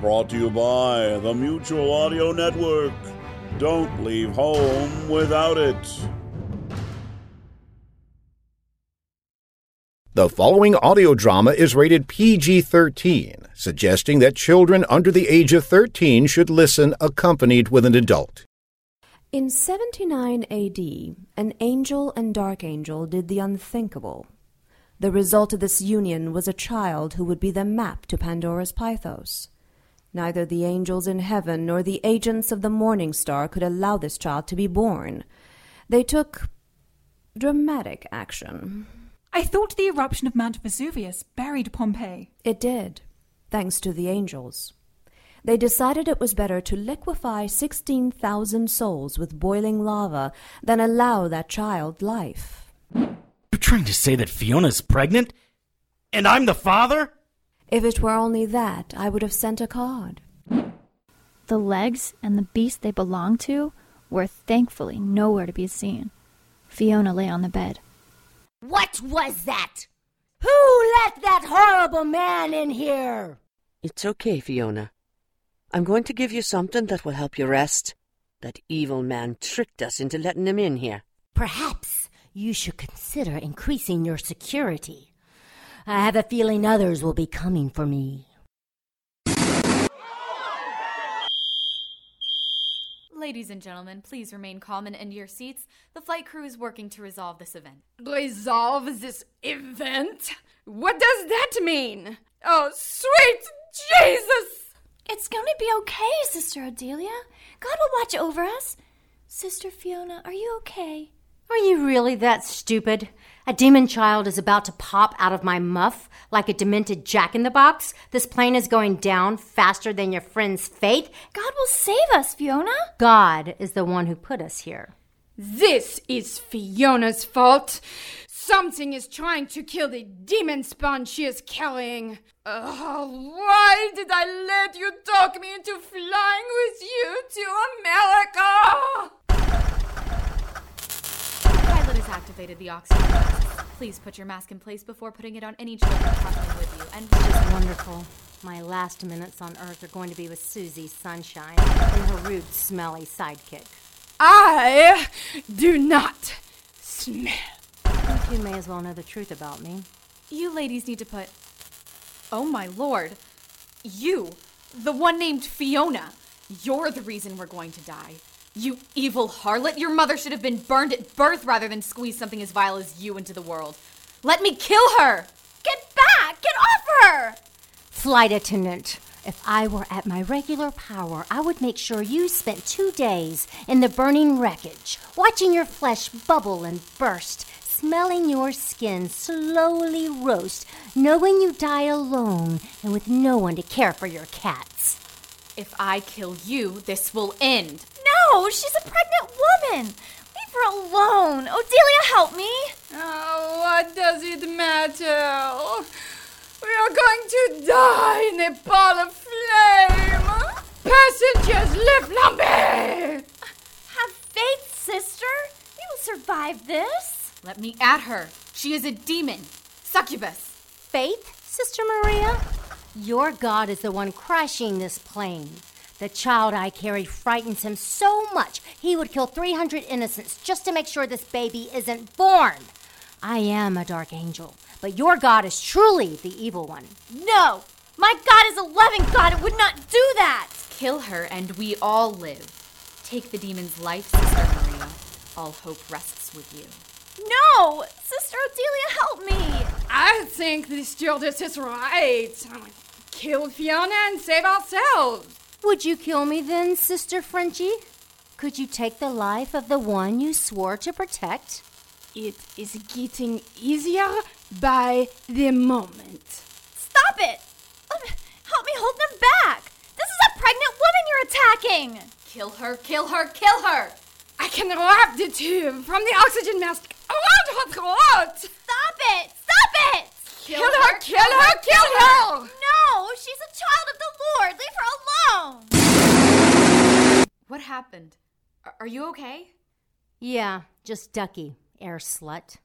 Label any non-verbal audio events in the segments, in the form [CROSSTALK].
Brought to you by the Mutual Audio Network. Don't leave home without it. The following audio drama is rated PG 13, suggesting that children under the age of 13 should listen accompanied with an adult. In 79 AD, an angel and dark angel did the unthinkable. The result of this union was a child who would be the map to Pandora's Pythos. Neither the angels in heaven nor the agents of the morning star could allow this child to be born. They took dramatic action. I thought the eruption of Mount Vesuvius buried Pompeii. It did, thanks to the angels. They decided it was better to liquefy 16,000 souls with boiling lava than allow that child life. You're trying to say that Fiona's pregnant? And I'm the father? If it were only that, I would have sent a card. The legs and the beast they belonged to were thankfully nowhere to be seen. Fiona lay on the bed. What was that? Who let that horrible man in here? It's okay, Fiona. I'm going to give you something that will help you rest. That evil man tricked us into letting him in here. Perhaps you should consider increasing your security. I have a feeling others will be coming for me. Ladies and gentlemen, please remain calm and end your seats. The flight crew is working to resolve this event. Resolve this event? What does that mean? Oh, sweet Jesus! It's going to be okay, Sister Odelia. God will watch over us. Sister Fiona, are you okay? Are you really that stupid? A demon child is about to pop out of my muff like a demented jack in the box. This plane is going down faster than your friend's fate. God will save us, Fiona. God is the one who put us here. This is Fiona's fault. Something is trying to kill the demon spawn she is carrying. Oh, why did I let you talk me into flying with you to America? Pilot has activated the oxygen. Please put your mask in place before putting it on any children traveling with you. And It is wonderful. My last minutes on Earth are going to be with Susie Sunshine and her rude, smelly sidekick. I do not smell. I think you may as well know the truth about me. you ladies need to put. Oh my lord. You, the one named Fiona, you're the reason we're going to die. You evil harlot, your mother should have been burned at birth rather than squeeze something as vile as you into the world. Let me kill her! Get back! Get off her! Flight attendant, if I were at my regular power, I would make sure you spent two days in the burning wreckage, watching your flesh bubble and burst, smelling your skin slowly roast, knowing you die alone and with no one to care for your cats. If I kill you, this will end. No, she's a pregnant woman. Leave her alone. Odelia, help me. Oh, what does it matter? We are going to die in a ball of flame. Passengers, le flambe! Have faith, sister. We will survive this. Let me at her. She is a demon. Succubus. Faith, Sister Maria? Your God is the one crashing this plane. The child I carry frightens him so much he would kill 300 innocents just to make sure this baby isn't born. I am a dark angel, but your God is truly the evil one. No, my God is a loving God and would not do that. Kill her and we all live. Take the demon's life, Sister Maria. All hope rests with you. No, Sister Odelia, help me. I think the stewardess is right. Kill Fiona and save ourselves. Would you kill me then, Sister Frenchie? Could you take the life of the one you swore to protect? It is getting easier by the moment. Stop it. Help me hold them back. This is a pregnant woman you're attacking. Kill her, kill her, kill her! I can wrap the tube from the oxygen mask around her throat. Stop it. Stop it. Kill her, kill her, kill her! No, she's a child of the Lord. Leave her alone. What happened? Are- you okay? Yeah, just Ducky, air slut.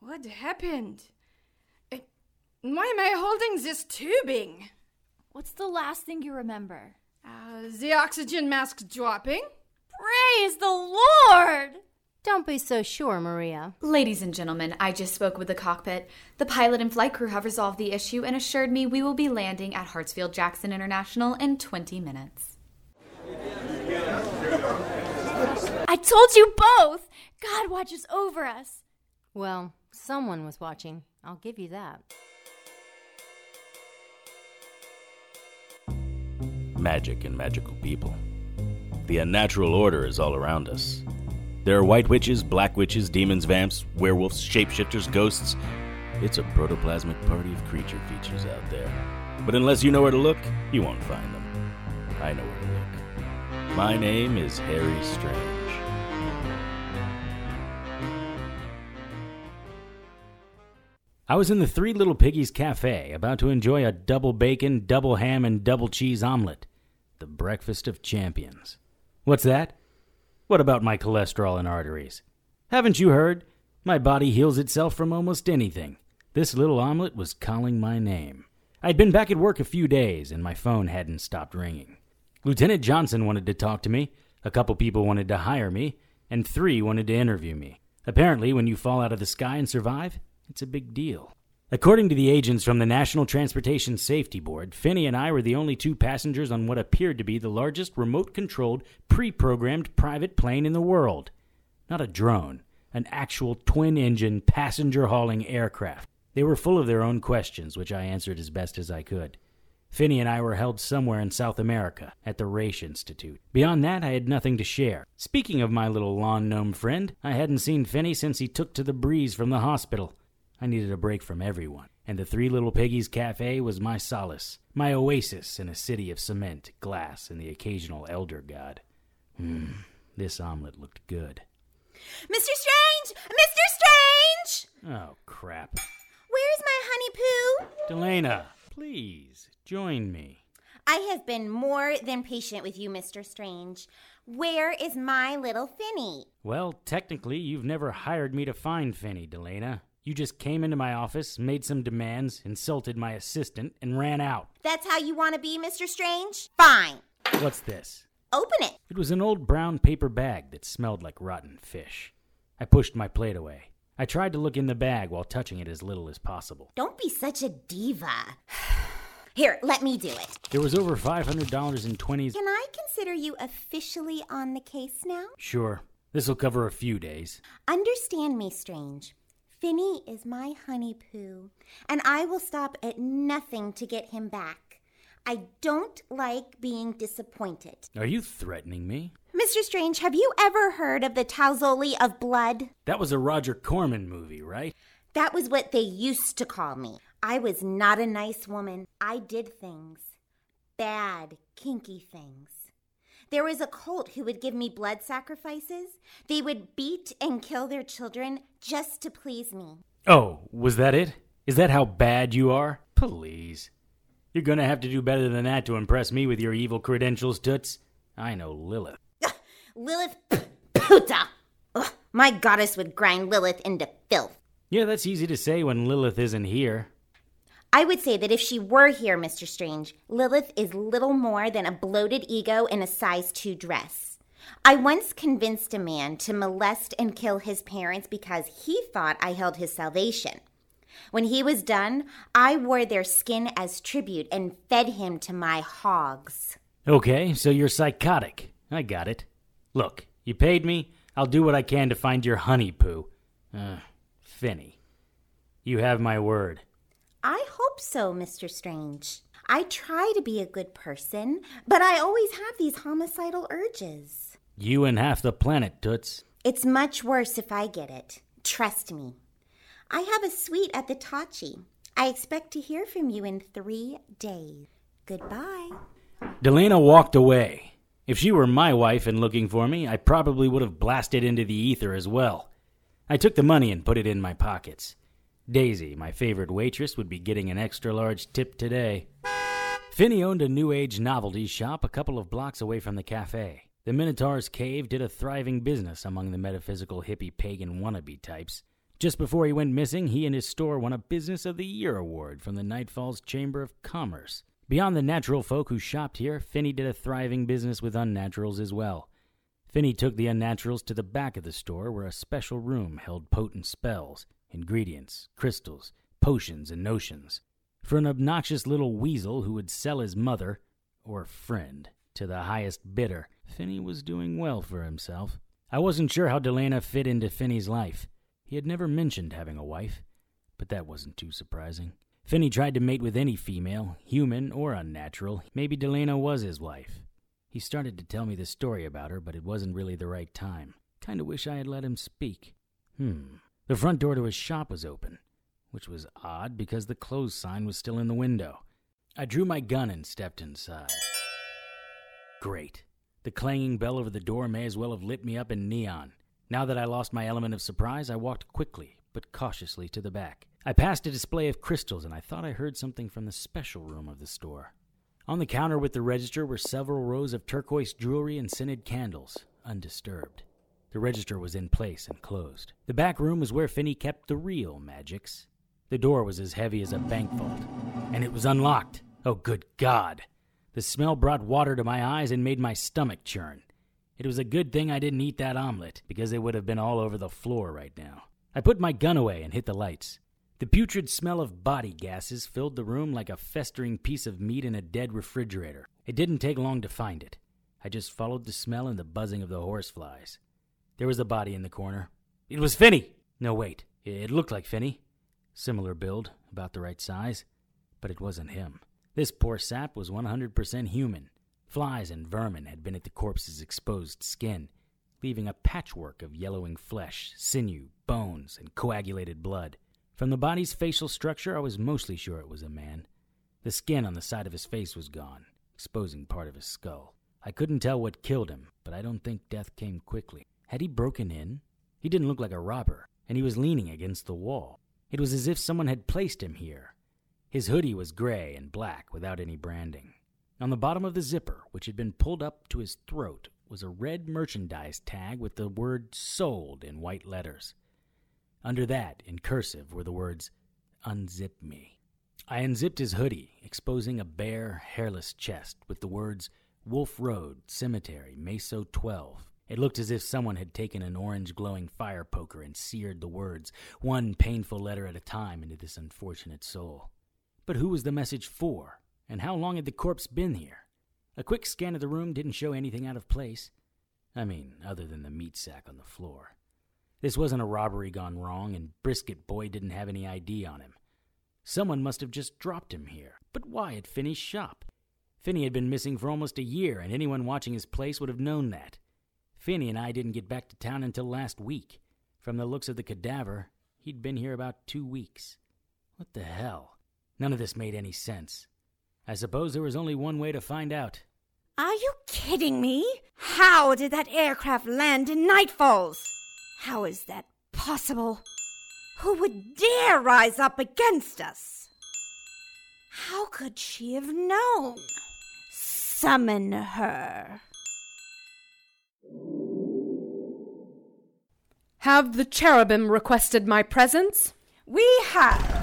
What happened? Why am I holding this tubing? What's the last thing you remember? Uh, the oxygen mask dropping. Praise the Lord! Don't be so sure, Maria. Ladies and gentlemen, I just spoke with the cockpit. The pilot and flight crew have resolved the issue and assured me we will be landing at Hartsfield Jackson International in 20 minutes. I told you both! God watches over us. Well, someone was watching. I'll give you that. Magic and magical people. The unnatural order is all around us. There are white witches, black witches, demons, vamps, werewolves, shapeshifters, ghosts. It's a protoplasmic party of creature features out there. But unless you know where to look, you won't find them. I know where to look. My name is Harry Strange. I was in the Three Little Piggies Cafe, about to enjoy a double bacon, double ham, and double cheese omelet. The breakfast of champions. What's that? What about my cholesterol and arteries? Haven't you heard? My body heals itself from almost anything. This little omelet was calling my name. I'd been back at work a few days, and my phone hadn't stopped ringing. Lieutenant Johnson wanted to talk to me, a couple people wanted to hire me, and three wanted to interview me. Apparently, when you fall out of the sky and survive, it's a big deal. According to the agents from the National Transportation Safety Board, Finney and I were the only two passengers on what appeared to be the largest remote controlled, pre programmed private plane in the world. Not a drone, an actual twin engine passenger hauling aircraft. They were full of their own questions, which I answered as best as I could. Finney and I were held somewhere in South America, at the Race Institute. Beyond that, I had nothing to share. Speaking of my little lawn gnome friend, I hadn't seen Finney since he took to the breeze from the hospital. I needed a break from everyone, and the Three Little Piggies Cafe was my solace, my oasis in a city of cement, glass, and the occasional elder god. Hmm, this omelet looked good. Mr. Strange! Mr. Strange! Oh, crap. Where's my honey poo? Delana, please, join me. I have been more than patient with you, Mr. Strange. Where is my little Finny? Well, technically, you've never hired me to find Finny, Delana. You just came into my office, made some demands, insulted my assistant, and ran out. That's how you want to be, Mr. Strange? Fine. What's this? Open it. It was an old brown paper bag that smelled like rotten fish. I pushed my plate away. I tried to look in the bag while touching it as little as possible. Don't be such a diva. [SIGHS] Here, let me do it. There was over $500 in 20s. Can I consider you officially on the case now? Sure. This'll cover a few days. Understand me, Strange. Finny is my honey poo, and I will stop at nothing to get him back. I don't like being disappointed. Are you threatening me? Mr. Strange, have you ever heard of the Tauzoli of Blood? That was a Roger Corman movie, right? That was what they used to call me. I was not a nice woman. I did things. Bad, kinky things. There was a cult who would give me blood sacrifices. They would beat and kill their children just to please me. Oh, was that it? Is that how bad you are? Please. You're gonna have to do better than that to impress me with your evil credentials, Toots. I know Lilith. Lilith [COUGHS] puta! Ugh, my goddess would grind Lilith into filth. Yeah, that's easy to say when Lilith isn't here. I would say that if she were here, Mr. Strange, Lilith is little more than a bloated ego in a size 2 dress. I once convinced a man to molest and kill his parents because he thought I held his salvation. When he was done, I wore their skin as tribute and fed him to my hogs. Okay, so you're psychotic. I got it. Look, you paid me. I'll do what I can to find your honey poo. Uh, Finny. You have my word. I hope so, Mr. Strange. I try to be a good person, but I always have these homicidal urges. You and half the planet, Toots. It's much worse if I get it. Trust me. I have a suite at the Tachi. I expect to hear from you in three days. Goodbye. Delana walked away. If she were my wife and looking for me, I probably would have blasted into the ether as well. I took the money and put it in my pockets. Daisy, my favorite waitress, would be getting an extra large tip today. Finney owned a new age novelty shop a couple of blocks away from the cafe. The Minotaur's Cave did a thriving business among the metaphysical hippie pagan wannabe types. Just before he went missing, he and his store won a Business of the Year award from the Night Falls Chamber of Commerce. Beyond the natural folk who shopped here, Finney did a thriving business with unnaturals as well. Finney took the unnaturals to the back of the store where a special room held potent spells, ingredients, crystals, potions, and notions. For an obnoxious little weasel who would sell his mother, or friend, to the highest bidder, Finney was doing well for himself. I wasn't sure how Delana fit into Finney's life. He had never mentioned having a wife, but that wasn't too surprising. Finney tried to mate with any female, human or unnatural. Maybe Delana was his wife. He started to tell me the story about her, but it wasn't really the right time. Kinda wish I had let him speak. Hmm. The front door to his shop was open, which was odd because the closed sign was still in the window. I drew my gun and stepped inside. Great. The clanging bell over the door may as well have lit me up in neon. Now that I lost my element of surprise, I walked quickly, but cautiously, to the back. I passed a display of crystals, and I thought I heard something from the special room of the store. On the counter with the register were several rows of turquoise jewelry and scented candles, undisturbed. The register was in place and closed. The back room was where Finney kept the real magics. The door was as heavy as a bank vault, and it was unlocked. Oh, good God! The smell brought water to my eyes and made my stomach churn. It was a good thing I didn't eat that omelet, because it would have been all over the floor right now. I put my gun away and hit the lights. The putrid smell of body gases filled the room like a festering piece of meat in a dead refrigerator. It didn't take long to find it. I just followed the smell and the buzzing of the horseflies. There was a body in the corner. It was Finney! No, wait. It looked like Finney. Similar build, about the right size. But it wasn't him. This poor sap was 100% human. Flies and vermin had been at the corpse's exposed skin, leaving a patchwork of yellowing flesh, sinew, bones, and coagulated blood. From the body's facial structure, I was mostly sure it was a man. The skin on the side of his face was gone, exposing part of his skull. I couldn't tell what killed him, but I don't think death came quickly. Had he broken in? He didn't look like a robber, and he was leaning against the wall. It was as if someone had placed him here. His hoodie was gray and black without any branding. On the bottom of the zipper, which had been pulled up to his throat, was a red merchandise tag with the word sold in white letters. Under that, in cursive, were the words, Unzip me. I unzipped his hoodie, exposing a bare, hairless chest with the words, Wolf Road, Cemetery, Meso 12. It looked as if someone had taken an orange glowing fire poker and seared the words, one painful letter at a time, into this unfortunate soul. But who was the message for? And how long had the corpse been here? A quick scan of the room didn't show anything out of place. I mean, other than the meat sack on the floor. This wasn't a robbery gone wrong, and Brisket Boy didn't have any ID on him. Someone must have just dropped him here. But why at Finney's shop? Finney had been missing for almost a year, and anyone watching his place would have known that. Finney and I didn't get back to town until last week. From the looks of the cadaver, he'd been here about two weeks. What the hell? None of this made any sense. I suppose there was only one way to find out. Are you kidding me? How did that aircraft land in Night Falls? How is that possible? Who would dare rise up against us? How could she have known? Summon her. Have the cherubim requested my presence? We have.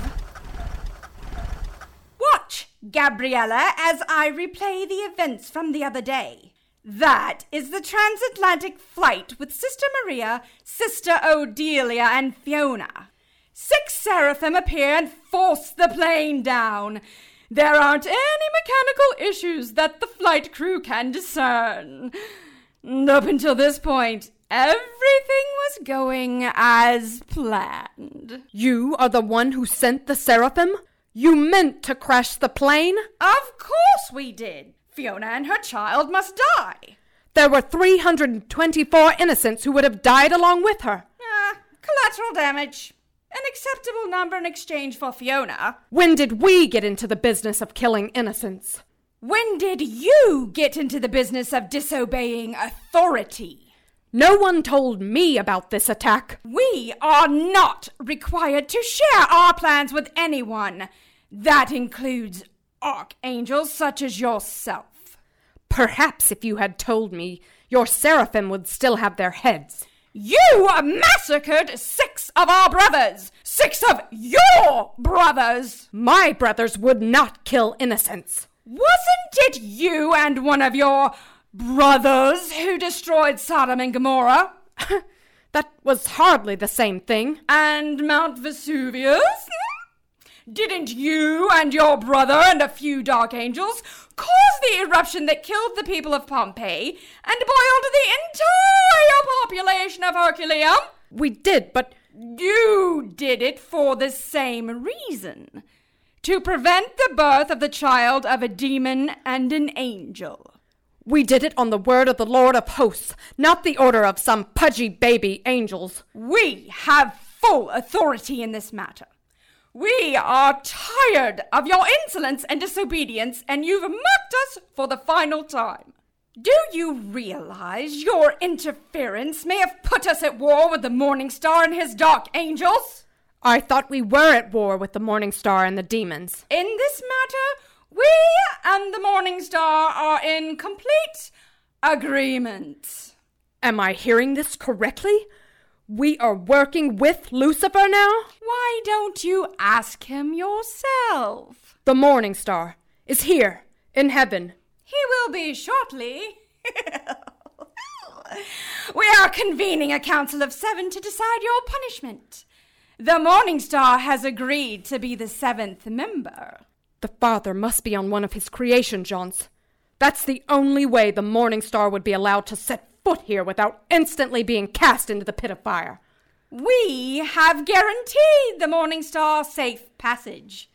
Gabriella, as I replay the events from the other day. That is the transatlantic flight with Sister Maria, Sister Odelia, and Fiona. Six seraphim appear and force the plane down. There aren't any mechanical issues that the flight crew can discern. Up until this point, everything was going as planned. You are the one who sent the seraphim? You meant to crash the plane? Of course we did. Fiona and her child must die. There were 324 innocents who would have died along with her. Ah, collateral damage. An acceptable number in exchange for Fiona. When did we get into the business of killing innocents? When did you get into the business of disobeying authority? No one told me about this attack. We are not required to share our plans with anyone. That includes archangels such as yourself. Perhaps if you had told me, your seraphim would still have their heads. You massacred six of our brothers! Six of your brothers! My brothers would not kill innocents. Wasn't it you and one of your brothers who destroyed Sodom and Gomorrah? [LAUGHS] that was hardly the same thing. And Mount Vesuvius? Didn't you and your brother and a few dark angels cause the eruption that killed the people of Pompeii and boiled the entire population of Herculaneum? We did, but. You did it for the same reason to prevent the birth of the child of a demon and an angel. We did it on the word of the Lord of hosts, not the order of some pudgy baby angels. We have full authority in this matter. We are tired of your insolence and disobedience, and you've mocked us for the final time. Do you realize your interference may have put us at war with the Morning Star and his dark angels? I thought we were at war with the Morning Star and the demons. In this matter, we and the Morning Star are in complete agreement. Am I hearing this correctly? We are working with Lucifer now? Why don't you ask him yourself? The Morning Star is here in heaven. He will be shortly. [LAUGHS] we are convening a council of seven to decide your punishment. The Morning Star has agreed to be the seventh member. The Father must be on one of his creation jaunts. That's the only way the Morning Star would be allowed to set foot here without instantly being cast into the pit of fire. We have guaranteed the Morning Star safe passage.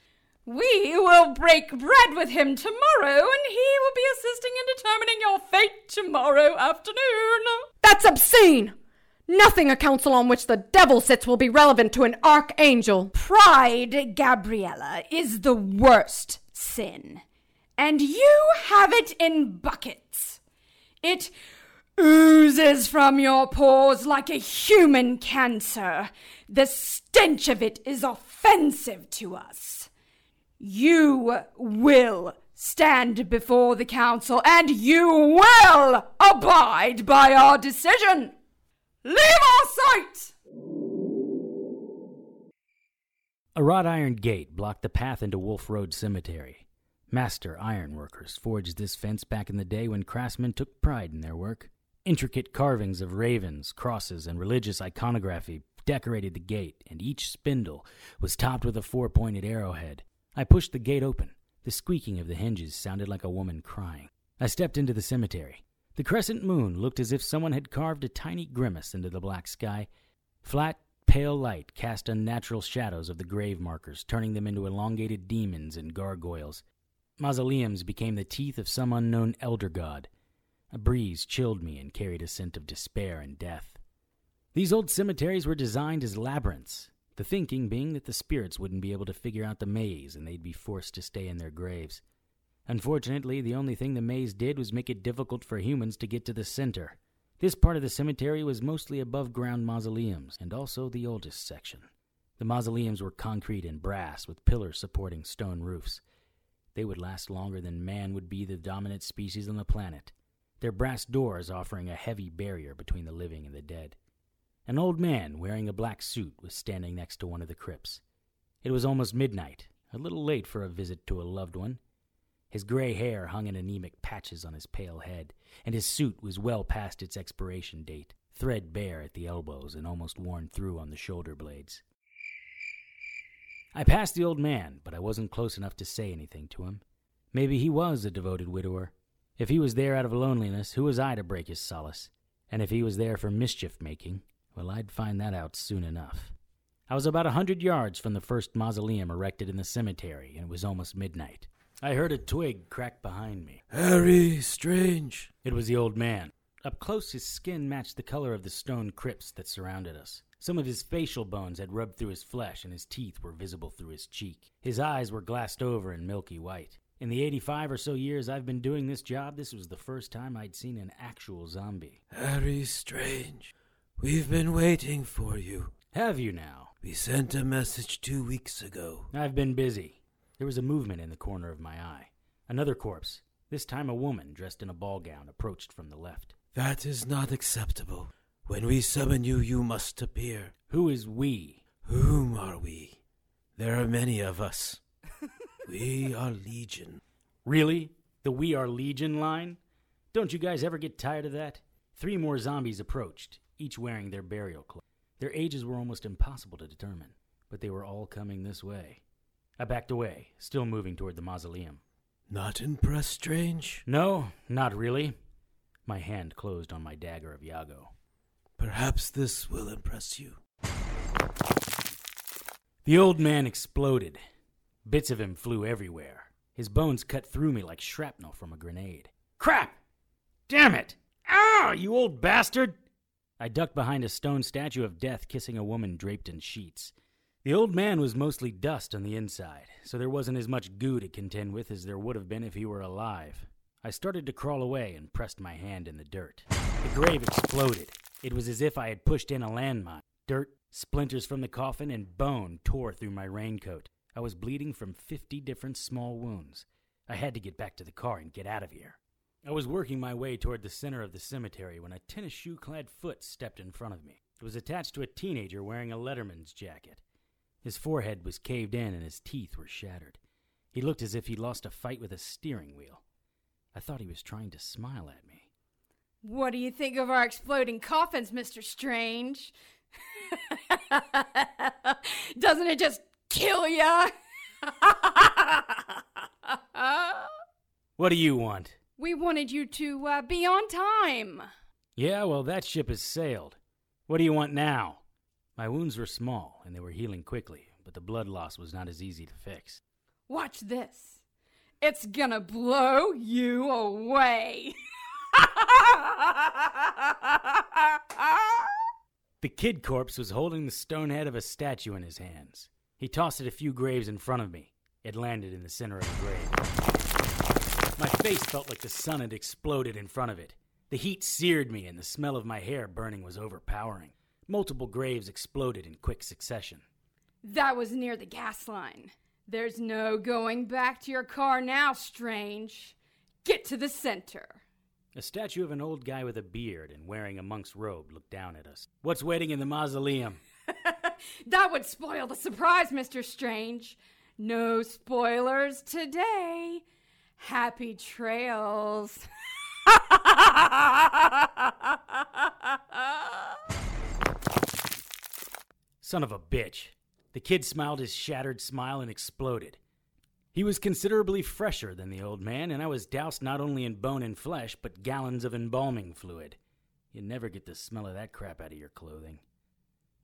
We will break bread with him tomorrow, and he will be assisting in determining your fate tomorrow afternoon. That's obscene! Nothing a council on which the devil sits will be relevant to an archangel. Pride, Gabriella, is the worst sin. And you have it in buckets. It oozes from your pores like a human cancer. The stench of it is offensive to us. You will stand before the council and you will abide by our decision. Leave our sight! A wrought iron gate blocked the path into Wolf Road Cemetery. Master ironworkers forged this fence back in the day when craftsmen took pride in their work. Intricate carvings of ravens, crosses, and religious iconography decorated the gate, and each spindle was topped with a four pointed arrowhead. I pushed the gate open. The squeaking of the hinges sounded like a woman crying. I stepped into the cemetery. The crescent moon looked as if someone had carved a tiny grimace into the black sky. Flat, pale light cast unnatural shadows of the grave markers, turning them into elongated demons and gargoyles. Mausoleums became the teeth of some unknown elder god. A breeze chilled me and carried a scent of despair and death. These old cemeteries were designed as labyrinths, the thinking being that the spirits wouldn't be able to figure out the maze and they'd be forced to stay in their graves. Unfortunately, the only thing the maze did was make it difficult for humans to get to the center. This part of the cemetery was mostly above ground mausoleums, and also the oldest section. The mausoleums were concrete and brass, with pillars supporting stone roofs. They would last longer than man would be the dominant species on the planet, their brass doors offering a heavy barrier between the living and the dead. An old man wearing a black suit was standing next to one of the crypts. It was almost midnight, a little late for a visit to a loved one. His gray hair hung in anemic patches on his pale head, and his suit was well past its expiration date, threadbare at the elbows and almost worn through on the shoulder blades. I passed the old man, but I wasn't close enough to say anything to him. Maybe he was a devoted widower. If he was there out of loneliness, who was I to break his solace? And if he was there for mischief making, well, I'd find that out soon enough. I was about a hundred yards from the first mausoleum erected in the cemetery, and it was almost midnight. I heard a twig crack behind me. Harry Strange. It was the old man. Up close, his skin matched the color of the stone crypts that surrounded us. Some of his facial bones had rubbed through his flesh, and his teeth were visible through his cheek. His eyes were glassed over and milky white. In the 85 or so years I've been doing this job, this was the first time I'd seen an actual zombie. Harry Strange, we've been waiting for you. Have you now? We sent a message two weeks ago. I've been busy. There was a movement in the corner of my eye. Another corpse, this time a woman dressed in a ball gown, approached from the left. That is not acceptable. When we summon you, you must appear. Who is we? Whom are we? There are many of us. We are Legion. Really? The We Are Legion line? Don't you guys ever get tired of that? Three more zombies approached, each wearing their burial clothes. Their ages were almost impossible to determine, but they were all coming this way. I backed away, still moving toward the mausoleum. Not impressed, Strange? No, not really. My hand closed on my dagger of Iago. Perhaps this will impress you. The old man exploded. Bits of him flew everywhere. His bones cut through me like shrapnel from a grenade. Crap! Damn it! Ah, you old bastard! I ducked behind a stone statue of death kissing a woman draped in sheets. The old man was mostly dust on the inside, so there wasn't as much goo to contend with as there would have been if he were alive. I started to crawl away and pressed my hand in the dirt. The grave exploded. It was as if I had pushed in a landmine. Dirt, splinters from the coffin, and bone tore through my raincoat. I was bleeding from 50 different small wounds. I had to get back to the car and get out of here. I was working my way toward the center of the cemetery when a tennis shoe clad foot stepped in front of me. It was attached to a teenager wearing a letterman's jacket. His forehead was caved in and his teeth were shattered. He looked as if he'd lost a fight with a steering wheel. I thought he was trying to smile at me. What do you think of our exploding coffins, Mr. Strange? [LAUGHS] Doesn't it just kill ya? what do you want? We wanted you to uh, be on time. Yeah, well, that ship has sailed. What do you want now? My wounds were small and they were healing quickly, but the blood loss was not as easy to fix. Watch this. It's gonna blow you away. [LAUGHS] the kid corpse was holding the stone head of a statue in his hands. He tossed it a few graves in front of me. It landed in the center of the grave. My face felt like the sun had exploded in front of it. The heat seared me, and the smell of my hair burning was overpowering. Multiple graves exploded in quick succession. That was near the gas line. There's no going back to your car now, Strange. Get to the center. A statue of an old guy with a beard and wearing a monk's robe looked down at us. What's waiting in the mausoleum? [LAUGHS] that would spoil the surprise, Mr. Strange. No spoilers today. Happy trails. [LAUGHS] Son of a bitch. The kid smiled his shattered smile and exploded. He was considerably fresher than the old man, and I was doused not only in bone and flesh, but gallons of embalming fluid. You never get the smell of that crap out of your clothing.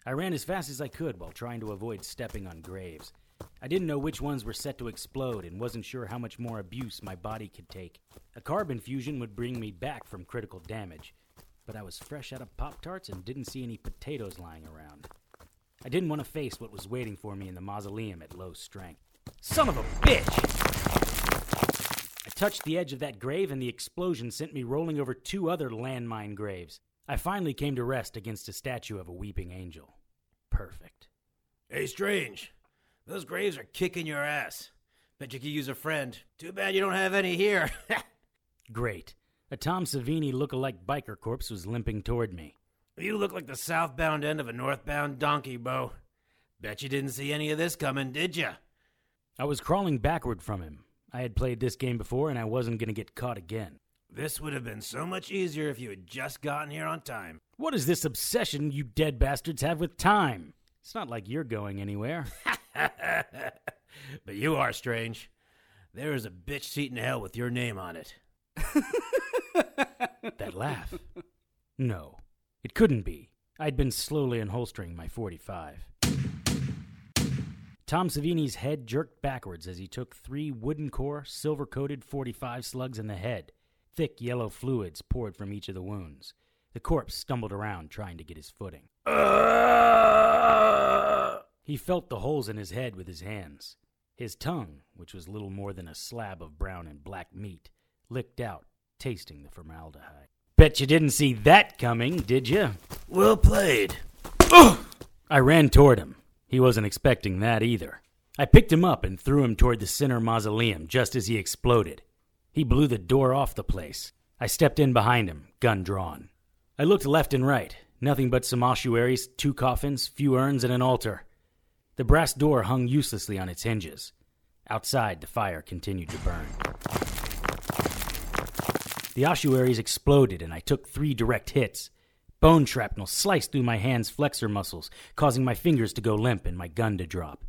I ran as fast as I could while trying to avoid stepping on graves. I didn't know which ones were set to explode and wasn't sure how much more abuse my body could take. A carbon fusion would bring me back from critical damage, but I was fresh out of Pop Tarts and didn't see any potatoes lying around. I didn't want to face what was waiting for me in the mausoleum at low strength. Son of a bitch! I touched the edge of that grave, and the explosion sent me rolling over two other landmine graves. I finally came to rest against a statue of a weeping angel. Perfect. Hey, Strange. Those graves are kicking your ass. Bet you could use a friend. Too bad you don't have any here. [LAUGHS] Great. A Tom Savini look-alike biker corpse was limping toward me. You look like the southbound end of a northbound donkey, Bo. Bet you didn't see any of this coming, did you? I was crawling backward from him. I had played this game before and I wasn't going to get caught again. This would have been so much easier if you had just gotten here on time. What is this obsession you dead bastards have with time? It's not like you're going anywhere. [LAUGHS] but you are strange. There is a bitch seat in hell with your name on it. [LAUGHS] that laugh. No, it couldn't be. I'd been slowly unholstering my 45. Tom Savini's head jerked backwards as he took three wooden core, silver coated 45 slugs in the head. Thick yellow fluids poured from each of the wounds. The corpse stumbled around trying to get his footing. he felt the holes in his head with his hands. His tongue, which was little more than a slab of brown and black meat, licked out, tasting the formaldehyde. Bet you didn't see that coming, did you? Well played. [CLEARS THROAT] I ran toward him. He wasn't expecting that either. I picked him up and threw him toward the center mausoleum just as he exploded. He blew the door off the place. I stepped in behind him, gun drawn. I looked left and right. Nothing but some ossuaries, two coffins, few urns, and an altar. The brass door hung uselessly on its hinges. Outside, the fire continued to burn. The ossuaries exploded, and I took three direct hits. Bone shrapnel sliced through my hand's flexor muscles, causing my fingers to go limp and my gun to drop.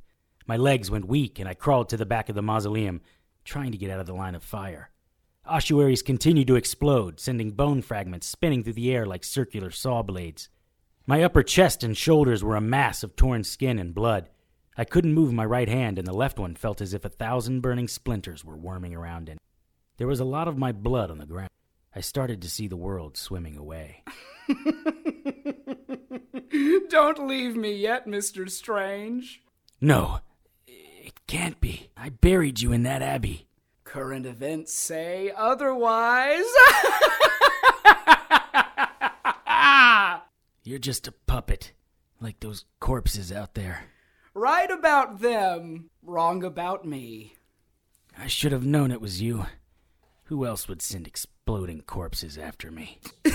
My legs went weak, and I crawled to the back of the mausoleum, trying to get out of the line of fire. Ossuaries continued to explode, sending bone fragments spinning through the air like circular saw blades. My upper chest and shoulders were a mass of torn skin and blood. I couldn't move my right hand, and the left one felt as if a thousand burning splinters were worming around in it. There was a lot of my blood on the ground. I started to see the world swimming away. [LAUGHS] Don't leave me yet, Mr. Strange. No, it can't be. I buried you in that abbey. Current events say otherwise. [LAUGHS] You're just a puppet, like those corpses out there. right about them, wrong about me. I should have known it was you. Who else would send exploding corpses after me? [LAUGHS]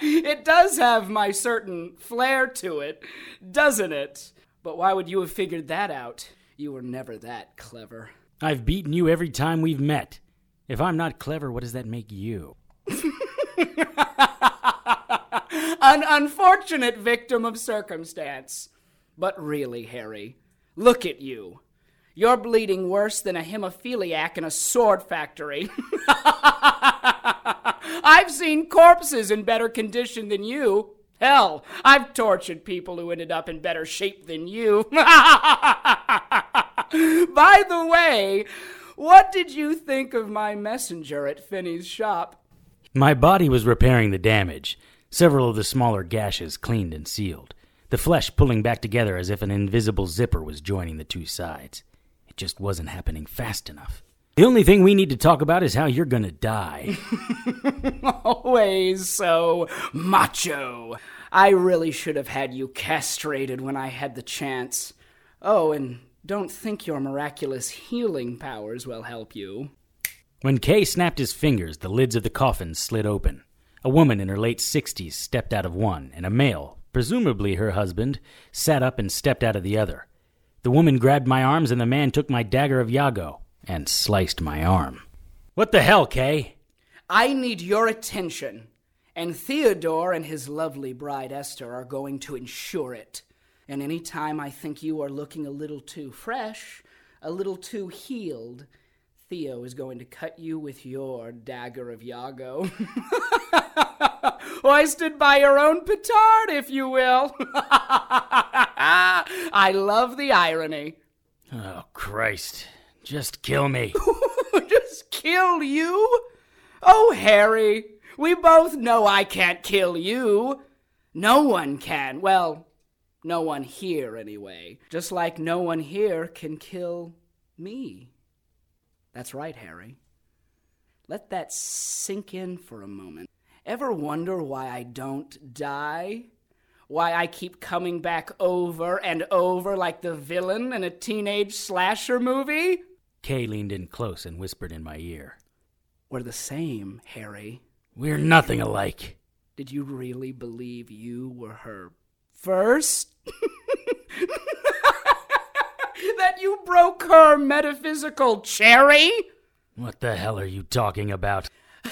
it does have my certain flair to it, doesn't it? But why would you have figured that out? You were never that clever. I've beaten you every time we've met. If I'm not clever, what does that make you? [LAUGHS] An unfortunate victim of circumstance. But really, Harry, look at you. You're bleeding worse than a hemophiliac in a sword factory. [LAUGHS] I've seen corpses in better condition than you. Hell, I've tortured people who ended up in better shape than you. [LAUGHS] [LAUGHS] By the way, what did you think of my messenger at Finney's shop? My body was repairing the damage, several of the smaller gashes cleaned and sealed, the flesh pulling back together as if an invisible zipper was joining the two sides. It just wasn't happening fast enough. The only thing we need to talk about is how you're gonna die. [LAUGHS] Always so macho. I really should have had you castrated when I had the chance. Oh, and don't think your miraculous healing powers will help you. When Kay snapped his fingers, the lids of the coffin slid open. A woman in her late sixties stepped out of one, and a male, presumably her husband, sat up and stepped out of the other. The woman grabbed my arms, and the man took my dagger of Yago and sliced my arm. What the hell, Kay? I need your attention, and Theodore and his lovely bride Esther are going to ensure it. And any time I think you are looking a little too fresh, a little too healed, Theo is going to cut you with your dagger of Yago. [LAUGHS] Hoisted by your own petard, if you will. [LAUGHS] I love the irony. Oh, Christ. Just kill me. [LAUGHS] Just kill you? Oh, Harry, we both know I can't kill you. No one can. Well, no one here, anyway. Just like no one here can kill me. That's right, Harry. Let that sink in for a moment. Ever wonder why I don't die? Why I keep coming back over and over like the villain in a teenage slasher movie? Kay leaned in close and whispered in my ear. We're the same, Harry. We're nothing alike. Did you really believe you were her first? [LAUGHS] that you broke her metaphysical cherry? What the hell are you talking about? [LAUGHS]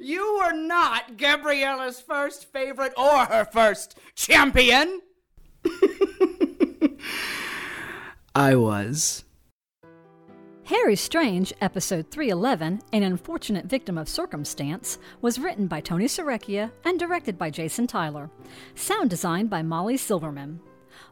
You were not Gabriella's first favorite or her first champion. [LAUGHS] I was. Harry Strange, episode 311, An Unfortunate Victim of Circumstance, was written by Tony Serecchia and directed by Jason Tyler. Sound designed by Molly Silverman.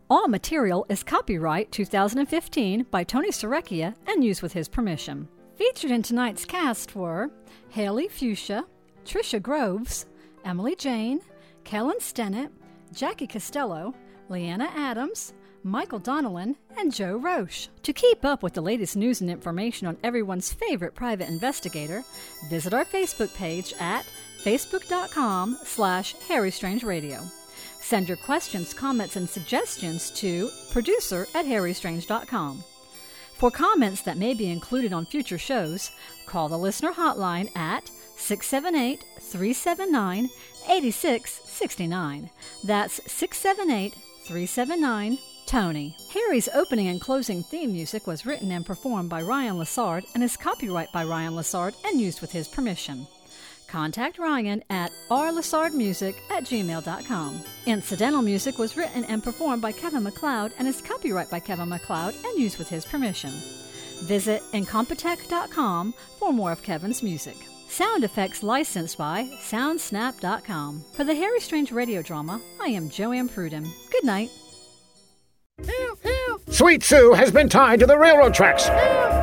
All material is copyright 2015 by Tony Serecchia and used with his permission. Featured in tonight's cast were Haley Fuchsia, Trisha Groves, Emily Jane, Kellen Stennett, Jackie Costello, Leanna Adams, Michael Donnellan, and Joe Roche. To keep up with the latest news and information on everyone's favorite private investigator, visit our Facebook page at facebook.com slash harrystrangeradio. Send your questions, comments, and suggestions to producer at harrystrange.com. For comments that may be included on future shows, call the listener hotline at 678 379 8669. That's 678 379 Tony. Harry's opening and closing theme music was written and performed by Ryan Lassard and is copyright by Ryan Lassard and used with his permission. Contact Ryan at rlassardmusic at gmail.com. Incidental music was written and performed by Kevin MacLeod and is copyright by Kevin MacLeod and used with his permission. Visit incompetech.com for more of Kevin's music. Sound effects licensed by soundsnap.com. For the Harry Strange radio drama, I am Joanne Pruden. Good night. Sweet Sue has been tied to the railroad tracks.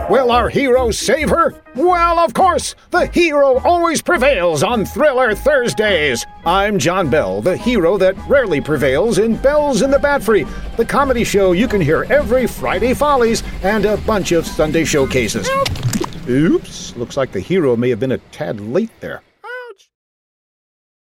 Will our hero save her? Well, of course! The hero always prevails on Thriller Thursdays. I'm John Bell, the hero that rarely prevails in Bells in the Bat Free, the comedy show you can hear every Friday Follies and a bunch of Sunday showcases. Oops, looks like the hero may have been a tad late there.